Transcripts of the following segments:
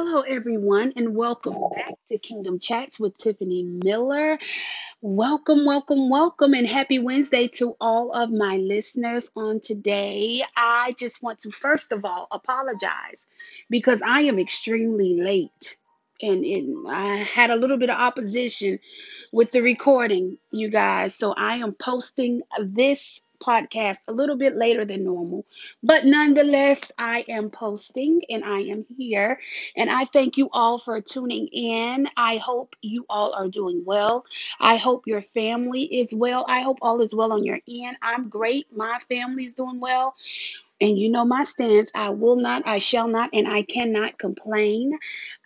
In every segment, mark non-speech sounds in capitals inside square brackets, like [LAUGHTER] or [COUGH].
Hello, everyone, and welcome back to Kingdom Chats with Tiffany Miller. Welcome, welcome, welcome, and happy Wednesday to all of my listeners on today. I just want to, first of all, apologize because I am extremely late. And, and I had a little bit of opposition with the recording, you guys. So I am posting this podcast a little bit later than normal. But nonetheless, I am posting and I am here. And I thank you all for tuning in. I hope you all are doing well. I hope your family is well. I hope all is well on your end. I'm great. My family's doing well. And you know my stance. I will not, I shall not, and I cannot complain.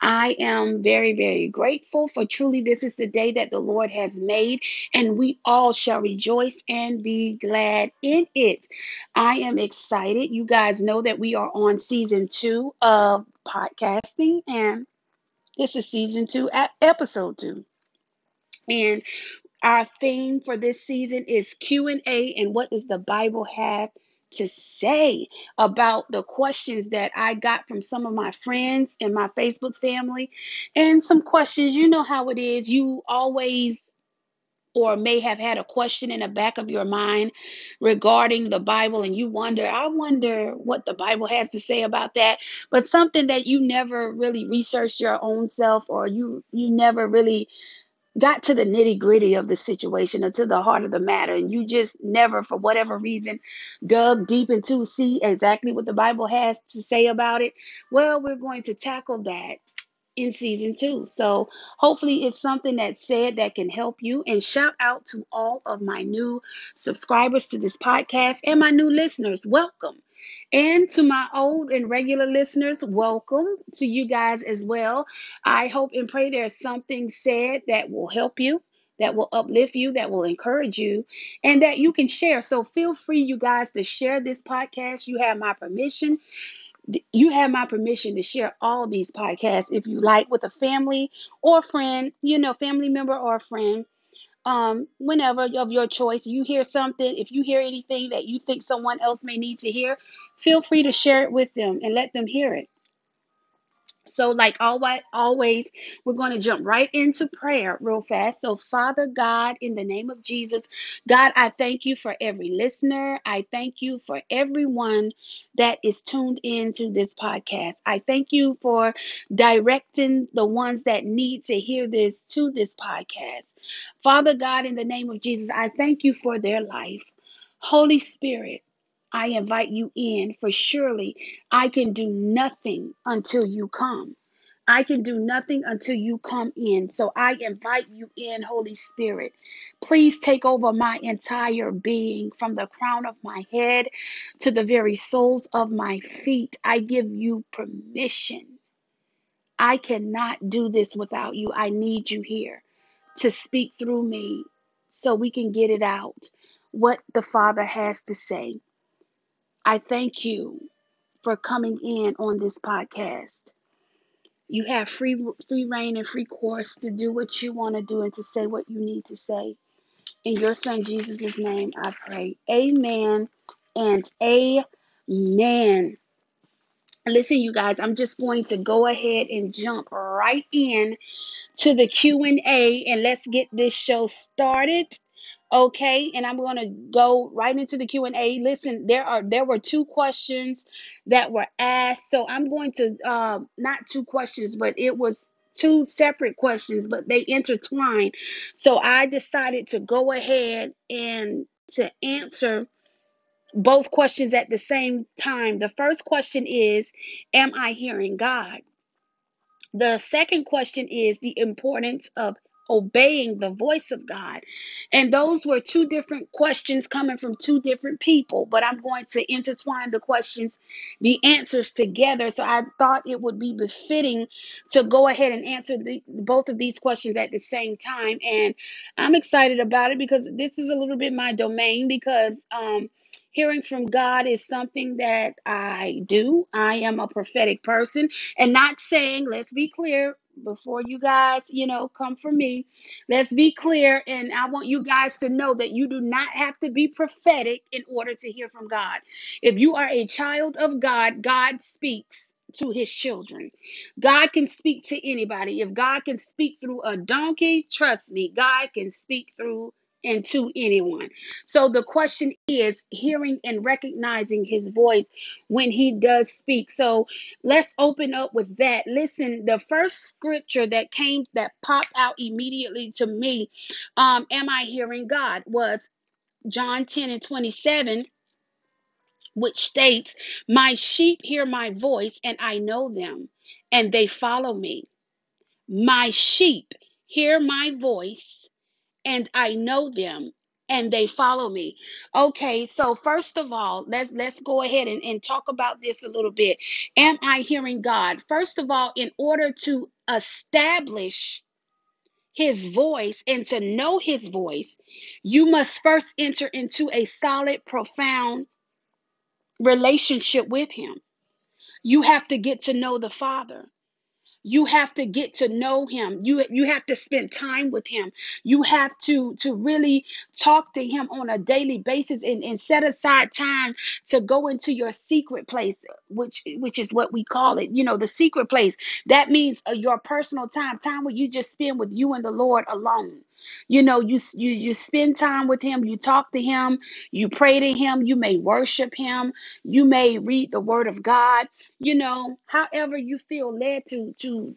I am very, very grateful for truly this is the day that the Lord has made, and we all shall rejoice and be glad in it. I am excited. You guys know that we are on season two of podcasting, and this is season two, episode two. And our theme for this season is Q&A and what does the Bible have to say about the questions that I got from some of my friends and my Facebook family. And some questions you know how it is. You always or may have had a question in the back of your mind regarding the Bible and you wonder, I wonder what the Bible has to say about that, but something that you never really researched your own self or you you never really got to the nitty gritty of the situation or to the heart of the matter, and you just never, for whatever reason, dug deep into see exactly what the Bible has to say about it, well, we're going to tackle that in season two. So hopefully it's something that's said that can help you. And shout out to all of my new subscribers to this podcast and my new listeners. Welcome. And to my old and regular listeners, welcome to you guys as well. I hope and pray there's something said that will help you, that will uplift you, that will encourage you, and that you can share. So feel free, you guys, to share this podcast. You have my permission. You have my permission to share all these podcasts if you like with a family or friend, you know, family member or a friend um, whenever of your choice, you hear something, if you hear anything that you think someone else may need to hear, feel free to share it with them and let them hear it. So, like always, we're going to jump right into prayer real fast. So, Father God, in the name of Jesus, God, I thank you for every listener. I thank you for everyone that is tuned into this podcast. I thank you for directing the ones that need to hear this to this podcast. Father God, in the name of Jesus, I thank you for their life. Holy Spirit, I invite you in, for surely I can do nothing until you come. I can do nothing until you come in. So I invite you in, Holy Spirit. Please take over my entire being from the crown of my head to the very soles of my feet. I give you permission. I cannot do this without you. I need you here to speak through me so we can get it out what the Father has to say. I thank you for coming in on this podcast. You have free free reign and free course to do what you want to do and to say what you need to say. In your son Jesus' name I pray. Amen and amen. Listen, you guys, I'm just going to go ahead and jump right in to the Q&A and let's get this show started okay and i'm going to go right into the q&a listen there are there were two questions that were asked so i'm going to uh, not two questions but it was two separate questions but they intertwine so i decided to go ahead and to answer both questions at the same time. The first question is am i hearing god? The second question is the importance of obeying the voice of God. And those were two different questions coming from two different people, but I'm going to intertwine the questions, the answers together. So I thought it would be befitting to go ahead and answer the, both of these questions at the same time. And I'm excited about it because this is a little bit my domain because um Hearing from God is something that I do. I am a prophetic person and not saying, let's be clear, before you guys, you know, come for me. Let's be clear. And I want you guys to know that you do not have to be prophetic in order to hear from God. If you are a child of God, God speaks to his children. God can speak to anybody. If God can speak through a donkey, trust me, God can speak through and to anyone. So the question is hearing and recognizing his voice when he does speak. So let's open up with that. Listen, the first scripture that came that popped out immediately to me, um, am I hearing God? was John 10 and 27 which states, My sheep hear my voice, and I know them, and they follow me. My sheep hear my voice, and I know them, and they follow me. Okay, so first of all, let's let's go ahead and, and talk about this a little bit. Am I hearing God? First of all, in order to establish his voice and to know his voice, you must first enter into a solid, profound relationship with him. You have to get to know the Father. You have to get to know him. You you have to spend time with him. You have to to really talk to him on a daily basis and, and set aside time to go into your secret place, which which is what we call it. You know, the secret place. That means uh, your personal time, time where you just spend with you and the Lord alone. You know, you you you spend time with him, you talk to him, you pray to him, you may worship him, you may read the word of God you know however you feel led to to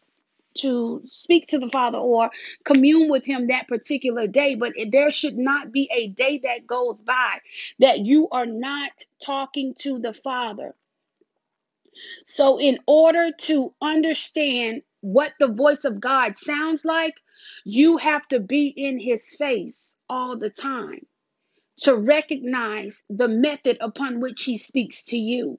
to speak to the father or commune with him that particular day but there should not be a day that goes by that you are not talking to the father. So in order to understand what the voice of god sounds like you have to be in his face all the time to recognize the method upon which he speaks to you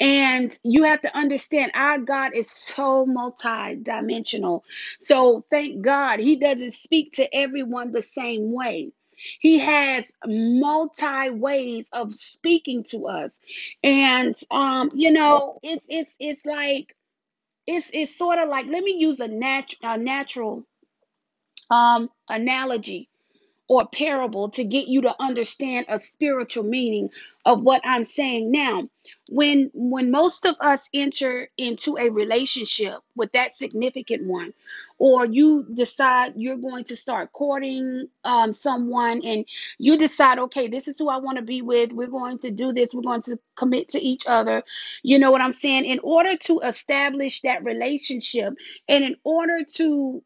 and you have to understand our God is so multi-dimensional. So thank God he doesn't speak to everyone the same way. He has multi ways of speaking to us. And um, you know, it's it's it's like it's it's sort of like let me use a nat- a natural um analogy or parable to get you to understand a spiritual meaning of what I'm saying now. When when most of us enter into a relationship with that significant one, or you decide you're going to start courting um, someone and you decide, okay, this is who I want to be with. We're going to do this. We're going to commit to each other. You know what I'm saying? In order to establish that relationship and in order to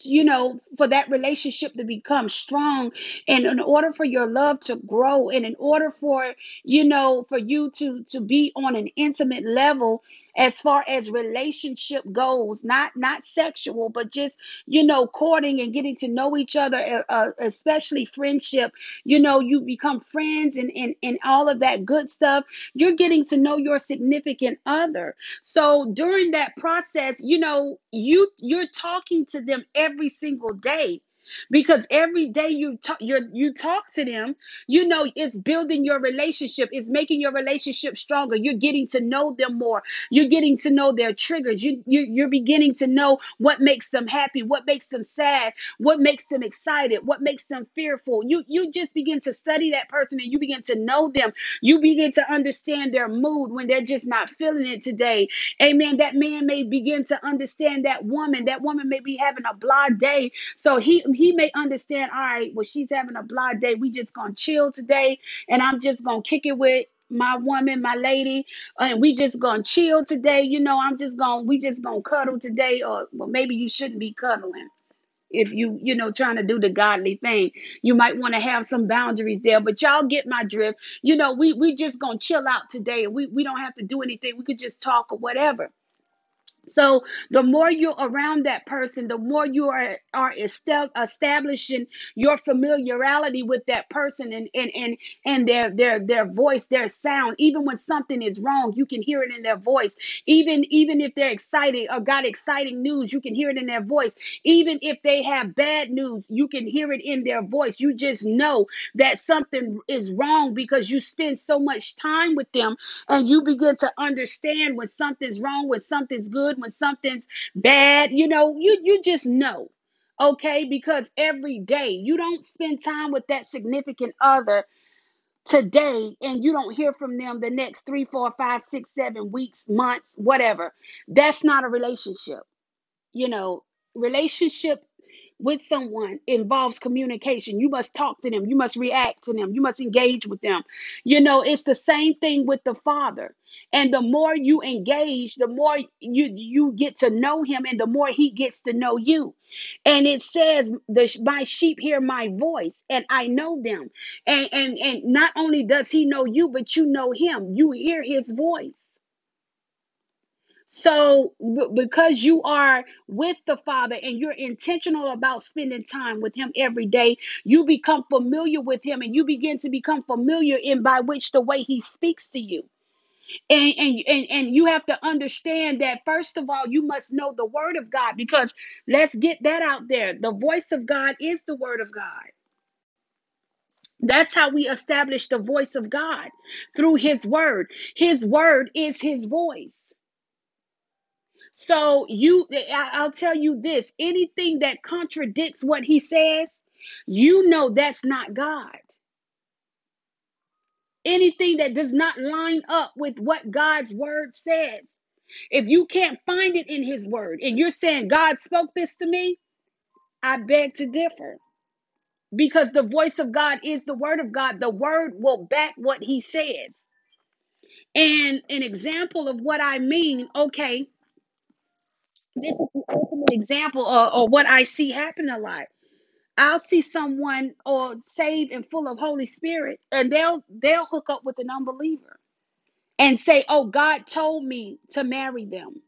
you know, for that relationship to become strong. And in order for your love to grow and in order for, you know, for you to to be on an intimate level as far as relationship goes, not not sexual, but just, you know, courting and getting to know each other, uh, especially friendship, you know, you become friends and, and and all of that good stuff. You're getting to know your significant other. So during that process, you know, you you're talking to them every single day because every day you talk you you talk to them you know it's building your relationship it's making your relationship stronger you're getting to know them more you're getting to know their triggers you, you you're beginning to know what makes them happy what makes them sad what makes them excited what makes them fearful you you just begin to study that person and you begin to know them you begin to understand their mood when they're just not feeling it today Amen. That man may begin to understand that woman. That woman may be having a blah day. So he he may understand, all right, well, she's having a blah day. We just gonna chill today, and I'm just gonna kick it with my woman, my lady, and we just gonna chill today. You know, I'm just gonna we just gonna cuddle today, or well, maybe you shouldn't be cuddling if you you know trying to do the godly thing you might want to have some boundaries there but y'all get my drift you know we we just gonna chill out today we we don't have to do anything we could just talk or whatever so the more you're around that person, the more you are are estab- establishing your familiarity with that person and and and and their their their voice, their sound. Even when something is wrong, you can hear it in their voice. Even even if they're excited or got exciting news, you can hear it in their voice. Even if they have bad news, you can hear it in their voice. You just know that something is wrong because you spend so much time with them and you begin to understand when something's wrong, when something's good, when something's bad. You know, you you just know. Okay, because every day you don't spend time with that significant other today and you don't hear from them the next three, four, five, six, seven weeks, months, whatever. That's not a relationship. You know, relationship with someone involves communication. You must talk to them, you must react to them, you must engage with them. You know, it's the same thing with the Father. And the more you engage, the more you you get to know him and the more he gets to know you. And it says the my sheep hear my voice and I know them. And and and not only does he know you, but you know him. You hear his voice. So, because you are with the Father and you're intentional about spending time with Him every day, you become familiar with Him and you begin to become familiar in by which the way He speaks to you. And, and, and, and you have to understand that, first of all, you must know the Word of God because let's get that out there. The voice of God is the Word of God. That's how we establish the voice of God through His Word. His Word is His voice. So you I'll tell you this, anything that contradicts what he says, you know that's not God. Anything that does not line up with what God's word says. If you can't find it in his word and you're saying God spoke this to me, I beg to differ. Because the voice of God is the word of God. The word will back what he says. And an example of what I mean, okay, this is the ultimate example of, of what I see happen a lot I'll see someone or saved and full of Holy Spirit, and they'll they'll hook up with an unbeliever and say, "Oh, God told me to marry them."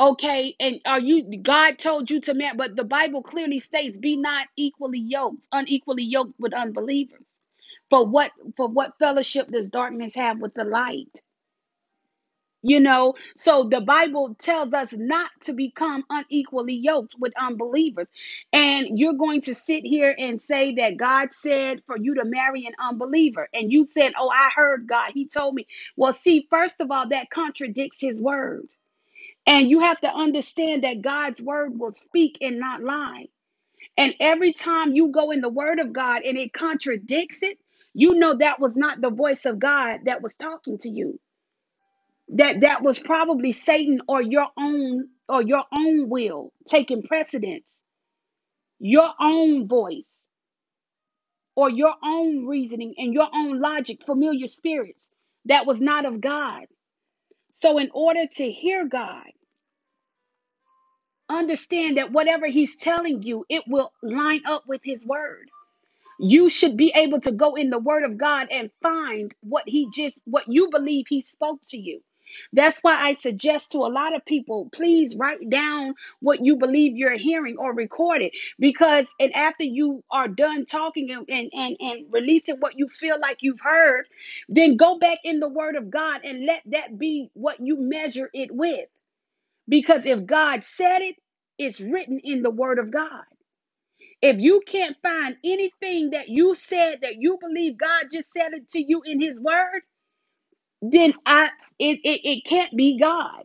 Okay, and are you God told you to marry? But the Bible clearly states, "Be not equally yoked, unequally yoked with unbelievers." For what for what fellowship does darkness have with the light? You know, so the Bible tells us not to become unequally yoked with unbelievers. And you're going to sit here and say that God said for you to marry an unbeliever. And you said, Oh, I heard God. He told me. Well, see, first of all, that contradicts his word. And you have to understand that God's word will speak and not lie. And every time you go in the word of God and it contradicts it, you know that was not the voice of God that was talking to you that that was probably satan or your own or your own will taking precedence your own voice or your own reasoning and your own logic familiar spirits that was not of god so in order to hear god understand that whatever he's telling you it will line up with his word you should be able to go in the word of God and find what he just what you believe he spoke to you. That's why I suggest to a lot of people, please write down what you believe you're hearing or record it. Because and after you are done talking and, and, and, and releasing what you feel like you've heard, then go back in the word of God and let that be what you measure it with. Because if God said it, it's written in the word of God. If you can't find anything that you said that you believe God just said it to you in his word, then I it, it, it can't be God.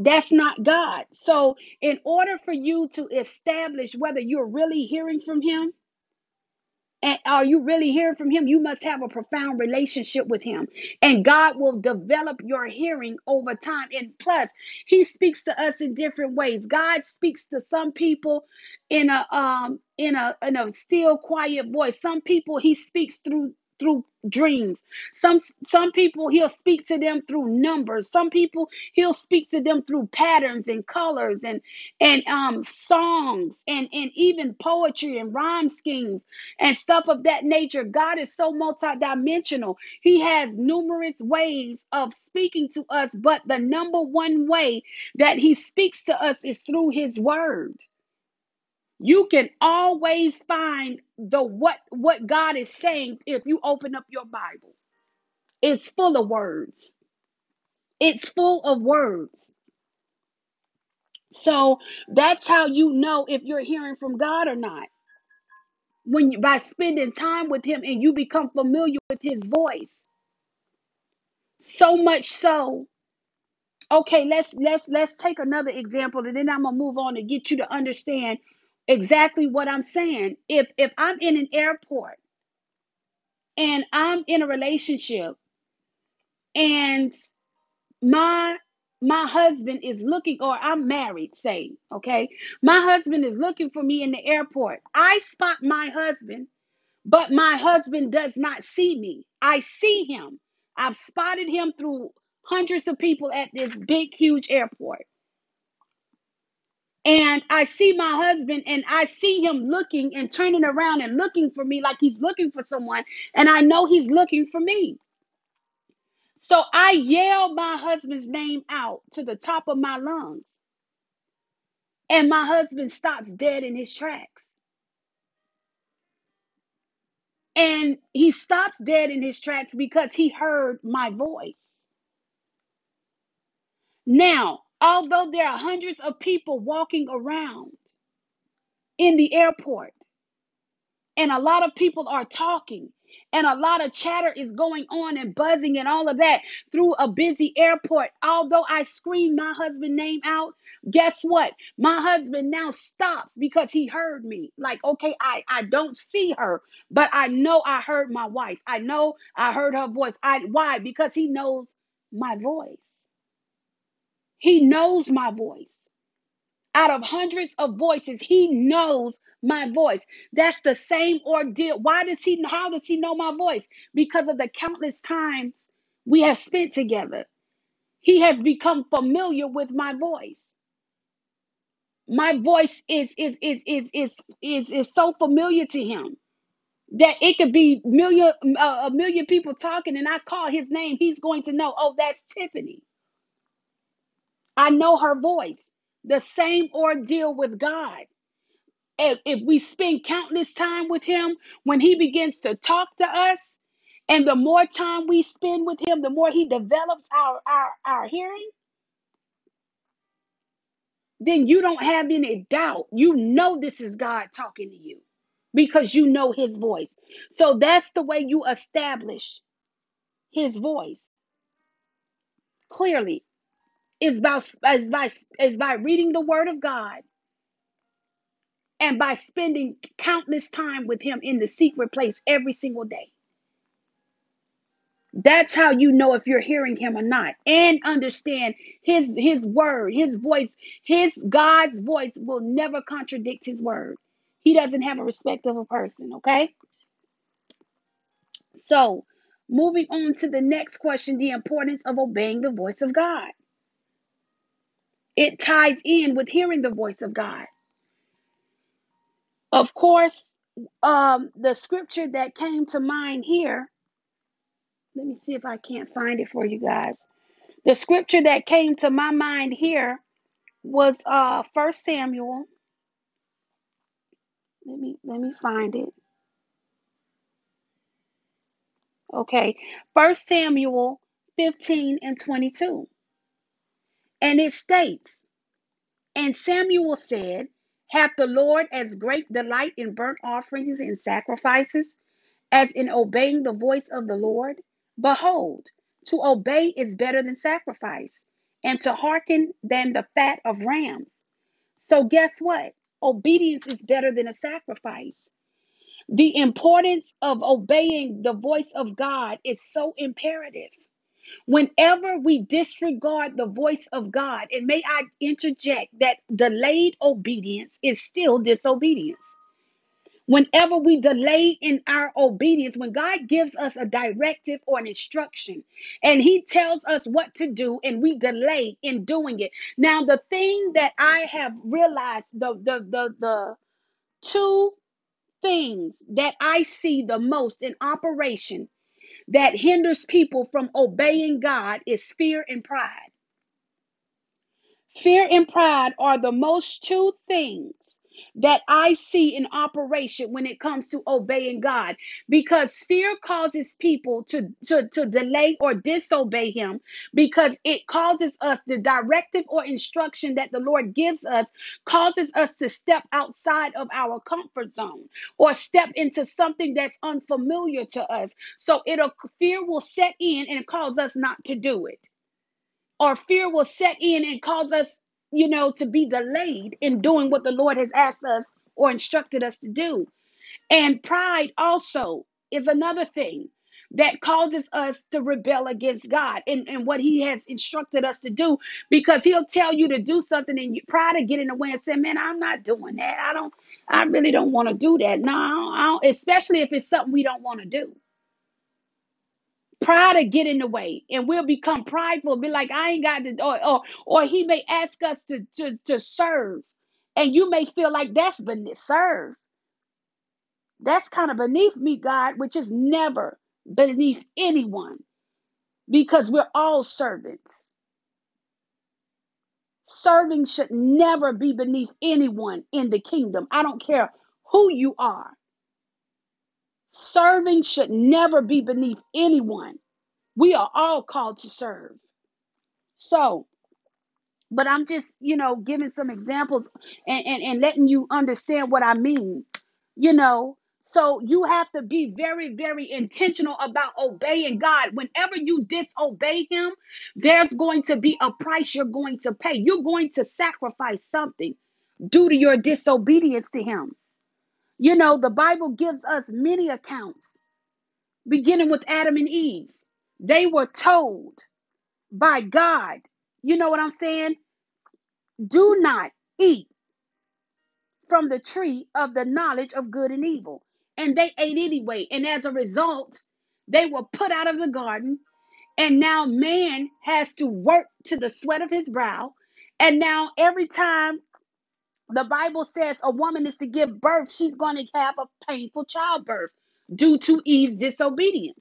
That's not God. So in order for you to establish whether you're really hearing from him, And are you really hearing from him? You must have a profound relationship with him. And God will develop your hearing over time. And plus, he speaks to us in different ways. God speaks to some people in a um in a in a still quiet voice. Some people he speaks through through dreams. Some some people he'll speak to them through numbers. Some people he'll speak to them through patterns and colors and and um songs and and even poetry and rhyme schemes and stuff of that nature. God is so multidimensional. He has numerous ways of speaking to us, but the number one way that he speaks to us is through his word. You can always find the what what God is saying if you open up your Bible. It's full of words. It's full of words. So that's how you know if you're hearing from God or not. When you, by spending time with him and you become familiar with his voice. So much so. Okay, let's let's let's take another example and then I'm to move on to get you to understand exactly what I'm saying. If if I'm in an airport and I'm in a relationship and my my husband is looking or I'm married, say, okay? My husband is looking for me in the airport. I spot my husband, but my husband does not see me. I see him. I've spotted him through hundreds of people at this big huge airport. And I see my husband and I see him looking and turning around and looking for me like he's looking for someone and I know he's looking for me. So I yell my husband's name out to the top of my lungs. And my husband stops dead in his tracks. And he stops dead in his tracks because he heard my voice. Now, although there are hundreds of people walking around in the airport, and a lot of people are talking and a lot of chatter is going on and buzzing and all of that through a busy airport. Although I screamed my husband name out, guess what? My husband now stops because he heard me. Like, okay, I I don't see her, but I know I heard my wife. I know I heard her voice. I why? Because he knows my voice. He knows my voice. Out of hundreds of voices he knows my voice. That's the same ordeal. Why does he how does he know my voice? Because of the countless times we have spent together. He has become familiar with my voice. My voice is is is is is is, is so familiar to him that it could be million uh, a million people talking and i call his name he's going to know oh that's tiffany i know her voice the same ordeal with god if, if we spend countless time with him, when he begins to talk to us, and the more time we spend with him, the more he develops our, our, our hearing, then you don't have any doubt. You know this is God talking to you because you know his voice. So that's the way you establish his voice clearly. Is by, is by, is by reading the word of God and by spending countless time with him in the secret place every single day. That's how you know if you're hearing him or not and understand his his word, his voice, his God's voice will never contradict his word. He doesn't have a respect of a person, okay? So, moving on to the next question, the importance of obeying the voice of God. It ties in with hearing the voice of God. Of course, um, the scripture that came to mind here, let me see if I can't find it for you guys. The scripture that came to my mind here was uh First Samuel. Let me let me find it. Okay. First Samuel 15 and 22. And it states, And Samuel said, Hath the Lord as great delight in burnt offerings and sacrifices as in obeying the voice of the Lord? Behold, to obey is better than sacrifice, and to hearken than the fat of rams. So, guess what? Obedience is better than a sacrifice. The importance of obeying the voice of God is so imperative. Whenever we disregard the voice of God, and may I interject that delayed obedience is still disobedience. Whenever we delay in our obedience, when God gives us a directive or an instruction and He tells us what to do and we delay in doing it. Now, the thing that I have realized, the the the, the two things that I see the most in operation that hinders people from obeying God is fear and pride. Fear and pride are the most two things that I see in operation when it comes to obeying God. Because fear causes people to, to, to delay or disobey Him. Because it causes us the directive or instruction that the Lord gives us, causes us to step outside of our comfort zone or step into something that's unfamiliar to us. So it'll fear will set in and cause us not to do it. Or fear will set in and cause us, you know, to be delayed in doing what the Lord has asked us or instructed us to do. And pride also is another thing that causes us to rebel against God and, and what He has instructed us to do because He'll tell you to do something and you pride to get in the way and say, Man, I'm not doing that. I don't, I really don't want to do that. No, I don't, I don't, especially if it's something we don't want to do. Pride to get in the way and we'll become prideful, be like, I ain't got to, or, or, or He may ask us to, to, to serve. And you may feel like that's beneath serve. That's kind of beneath me, God, which is never beneath anyone because we're all servants. Serving should never be beneath anyone in the kingdom. I don't care who you are. Serving should never be beneath anyone. We are all called to serve. So, but I'm just, you know, giving some examples and, and, and letting you understand what I mean, you know. So you have to be very, very intentional about obeying God. Whenever you disobey Him, there's going to be a price you're going to pay. You're going to sacrifice something due to your disobedience to Him. You know, the Bible gives us many accounts, beginning with Adam and Eve. They were told by God, you know what I'm saying? Do not eat from the tree of the knowledge of good and evil. And they ate anyway. And as a result, they were put out of the garden. And now man has to work to the sweat of his brow. And now every time the Bible says a woman is to give birth, she's going to have a painful childbirth due to Eve's disobedience,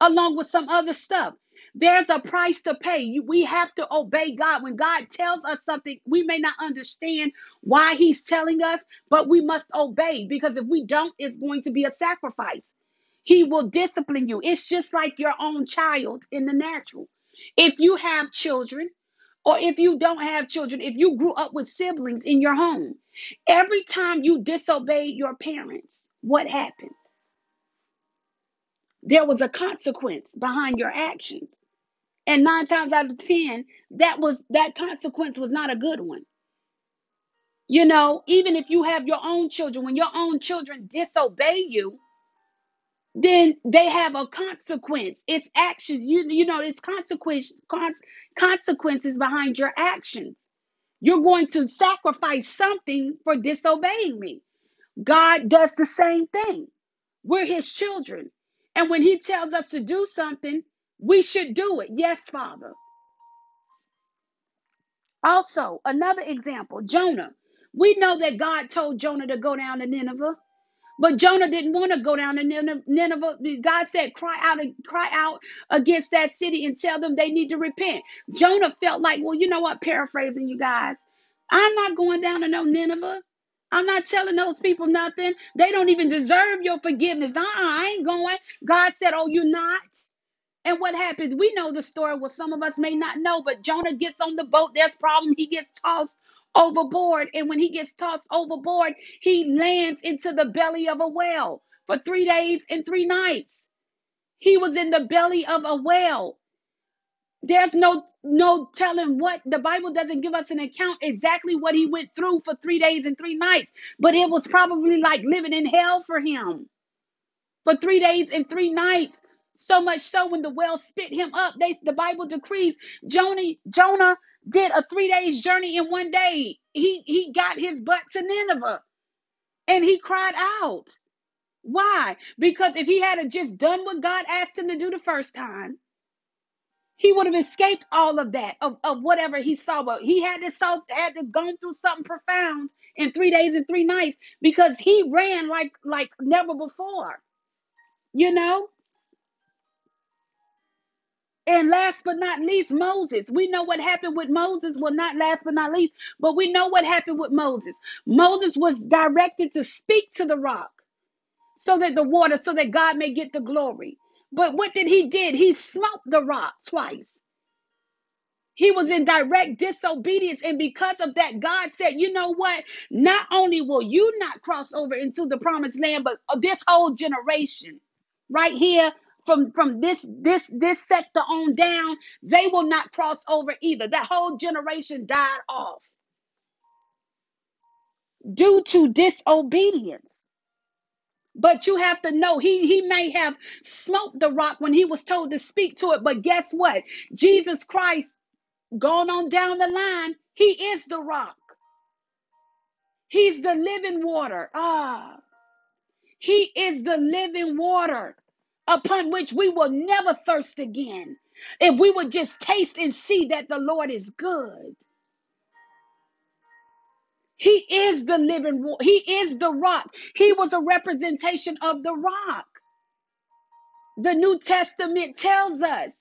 along with some other stuff. There's a price to pay. We have to obey God. When God tells us something, we may not understand why He's telling us, but we must obey because if we don't, it's going to be a sacrifice. He will discipline you. It's just like your own child in the natural. If you have children, or if you don't have children, if you grew up with siblings in your home, every time you disobeyed your parents, what happened? There was a consequence behind your actions. And nine times out of ten, that was that consequence was not a good one. You know, even if you have your own children, when your own children disobey you, then they have a consequence. It's actions. You you know, it's consequence cons- consequences behind your actions. You're going to sacrifice something for disobeying me. God does the same thing. We're his children. And when he tells us to do something, we should do it. Yes, Father. Also, another example, Jonah. We know that God told Jonah to go down to Nineveh. But Jonah didn't want to go down to Nineveh. God said, cry out and cry out against that city and tell them they need to repent. Jonah felt like, well, you know what? Paraphrasing you guys. I'm not going down to no Nineveh. I'm not telling those people nothing. They don't even deserve your forgiveness. I ain't going. God said, Oh, you're not. And what happens? We know the story. Well, some of us may not know, but Jonah gets on the boat. There's problem. He gets tossed overboard. And when he gets tossed overboard, he lands into the belly of a whale for three days and three nights. He was in the belly of a whale. There's no no telling what the Bible doesn't give us an account exactly what he went through for three days and three nights, but it was probably like living in hell for him for three days and three nights. So much so when the whale spit him up, they the Bible decrees Jonah Jonah did a three days journey in one day. He he got his butt to Nineveh and he cried out. Why? Because if he had just done what God asked him to do the first time, he would have escaped all of that of, of whatever he saw. But he had to so had to gone through something profound in three days and three nights because he ran like like never before. You know? And last but not least, Moses. We know what happened with Moses. Well, not last but not least, but we know what happened with Moses. Moses was directed to speak to the rock so that the water, so that God may get the glory. But what did he did? He smote the rock twice. He was in direct disobedience. And because of that, God said, you know what? Not only will you not cross over into the promised land, but this whole generation right here from from this this this sector on down they will not cross over either that whole generation died off due to disobedience But you have to know he he may have smoked the rock when he was told to speak to it. But guess what? Jesus Christ, going on down the line, he is the rock. He's the living water. Ah, he is the living water upon which we will never thirst again. If we would just taste and see that the Lord is good. He is the living. He is the rock. He was a representation of the rock. The New Testament tells us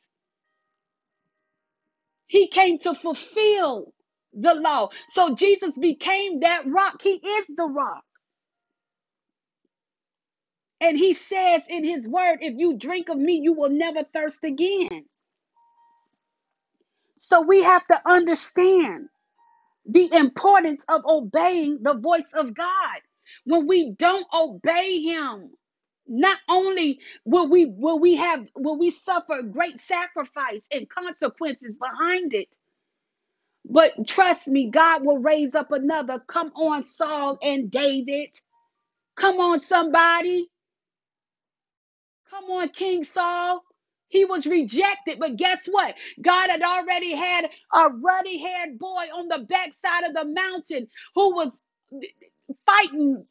he came to fulfill the law. So Jesus became that rock. He is the rock. And he says in his word, if you drink of me, you will never thirst again. So we have to understand the importance of obeying the voice of God. When we don't obey him, not only will we will we have will we suffer great sacrifice and consequences behind it, but trust me, God will raise up another. Come on, Saul and David. Come on, somebody. Come on, King Saul. He was rejected, but guess what? God had already had a ruddy haired boy on the backside of the mountain who was fighting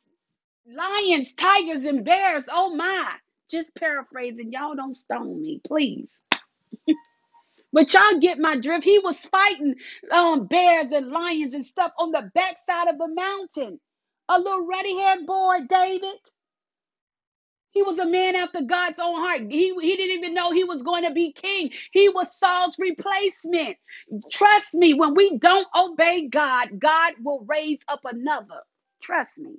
lions, tigers, and bears. Oh my. Just paraphrasing. Y'all don't stone me, please. [LAUGHS] But y'all get my drift. He was fighting um, bears and lions and stuff on the backside of the mountain. A little ruddy haired boy, David. He was a man after God's own heart. He, he didn't even know he was going to be king. He was Saul's replacement. Trust me, when we don't obey God, God will raise up another. Trust me.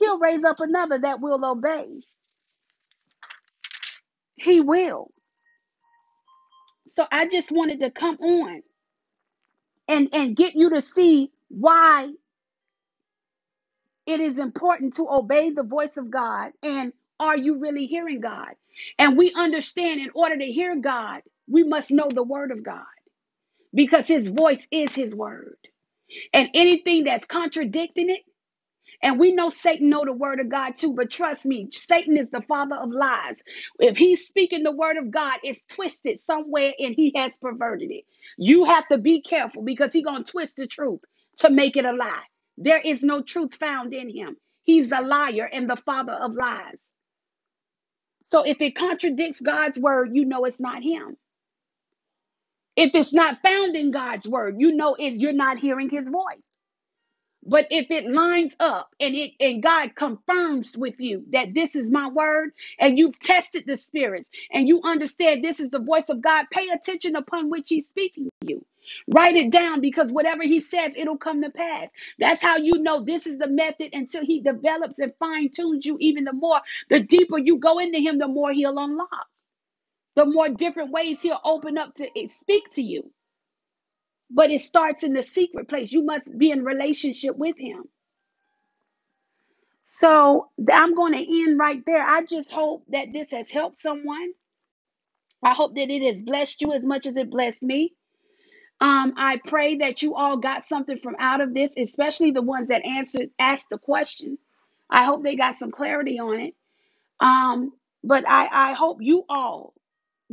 He'll raise up another that will obey. He will. So I just wanted to come on and, and get you to see why it is important to obey the voice of God. And are you really hearing God? And we understand in order to hear God, we must know the word of God because his voice is his word. And anything that's contradicting it, and we know Satan know the word of God too, but trust me, Satan is the father of lies. If he's speaking the word of God, it's twisted somewhere and he has perverted it. You have to be careful because he's going to twist the truth to make it a lie. There is no truth found in him. He's a liar and the father of lies. So if it contradicts God's word, you know it's not him. If it's not found in God's word, you know is you're not hearing his voice. But if it lines up and it and God confirms with you that this is my word and you've tested the spirits and you understand this is the voice of God, pay attention upon which he's speaking to you. Write it down because whatever he says, it'll come to pass. That's how you know this is the method until he develops and fine tunes you even the more. The deeper you go into him, the more he'll unlock. The more different ways he'll open up to speak to you. But it starts in the secret place. You must be in relationship with him. So I'm going to end right there. I just hope that this has helped someone. I hope that it has blessed you as much as it blessed me. Um, I pray that you all got something from out of this, especially the ones that answered asked the question. I hope they got some clarity on it. Um, but I, I hope you all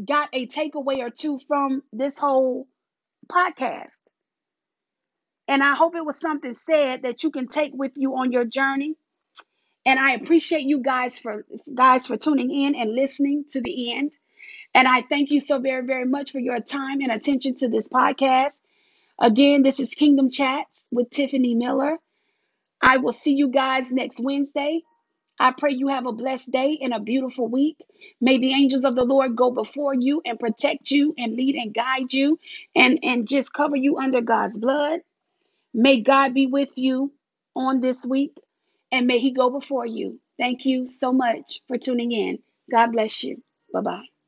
got a takeaway or two from this whole podcast. And I hope it was something said that you can take with you on your journey. And I appreciate you guys for guys for tuning in and listening to the end. And I thank you so very, very much for your time and attention to this podcast. Again, this is Kingdom Chats with Tiffany Miller. I will see you guys next Wednesday. I pray you have a blessed day and a beautiful week. May the angels of the Lord go before you and protect you and lead and guide you and, and just cover you under God's blood. May God be with you on this week and may He go before you. Thank you so much for tuning in. God bless you. Bye bye.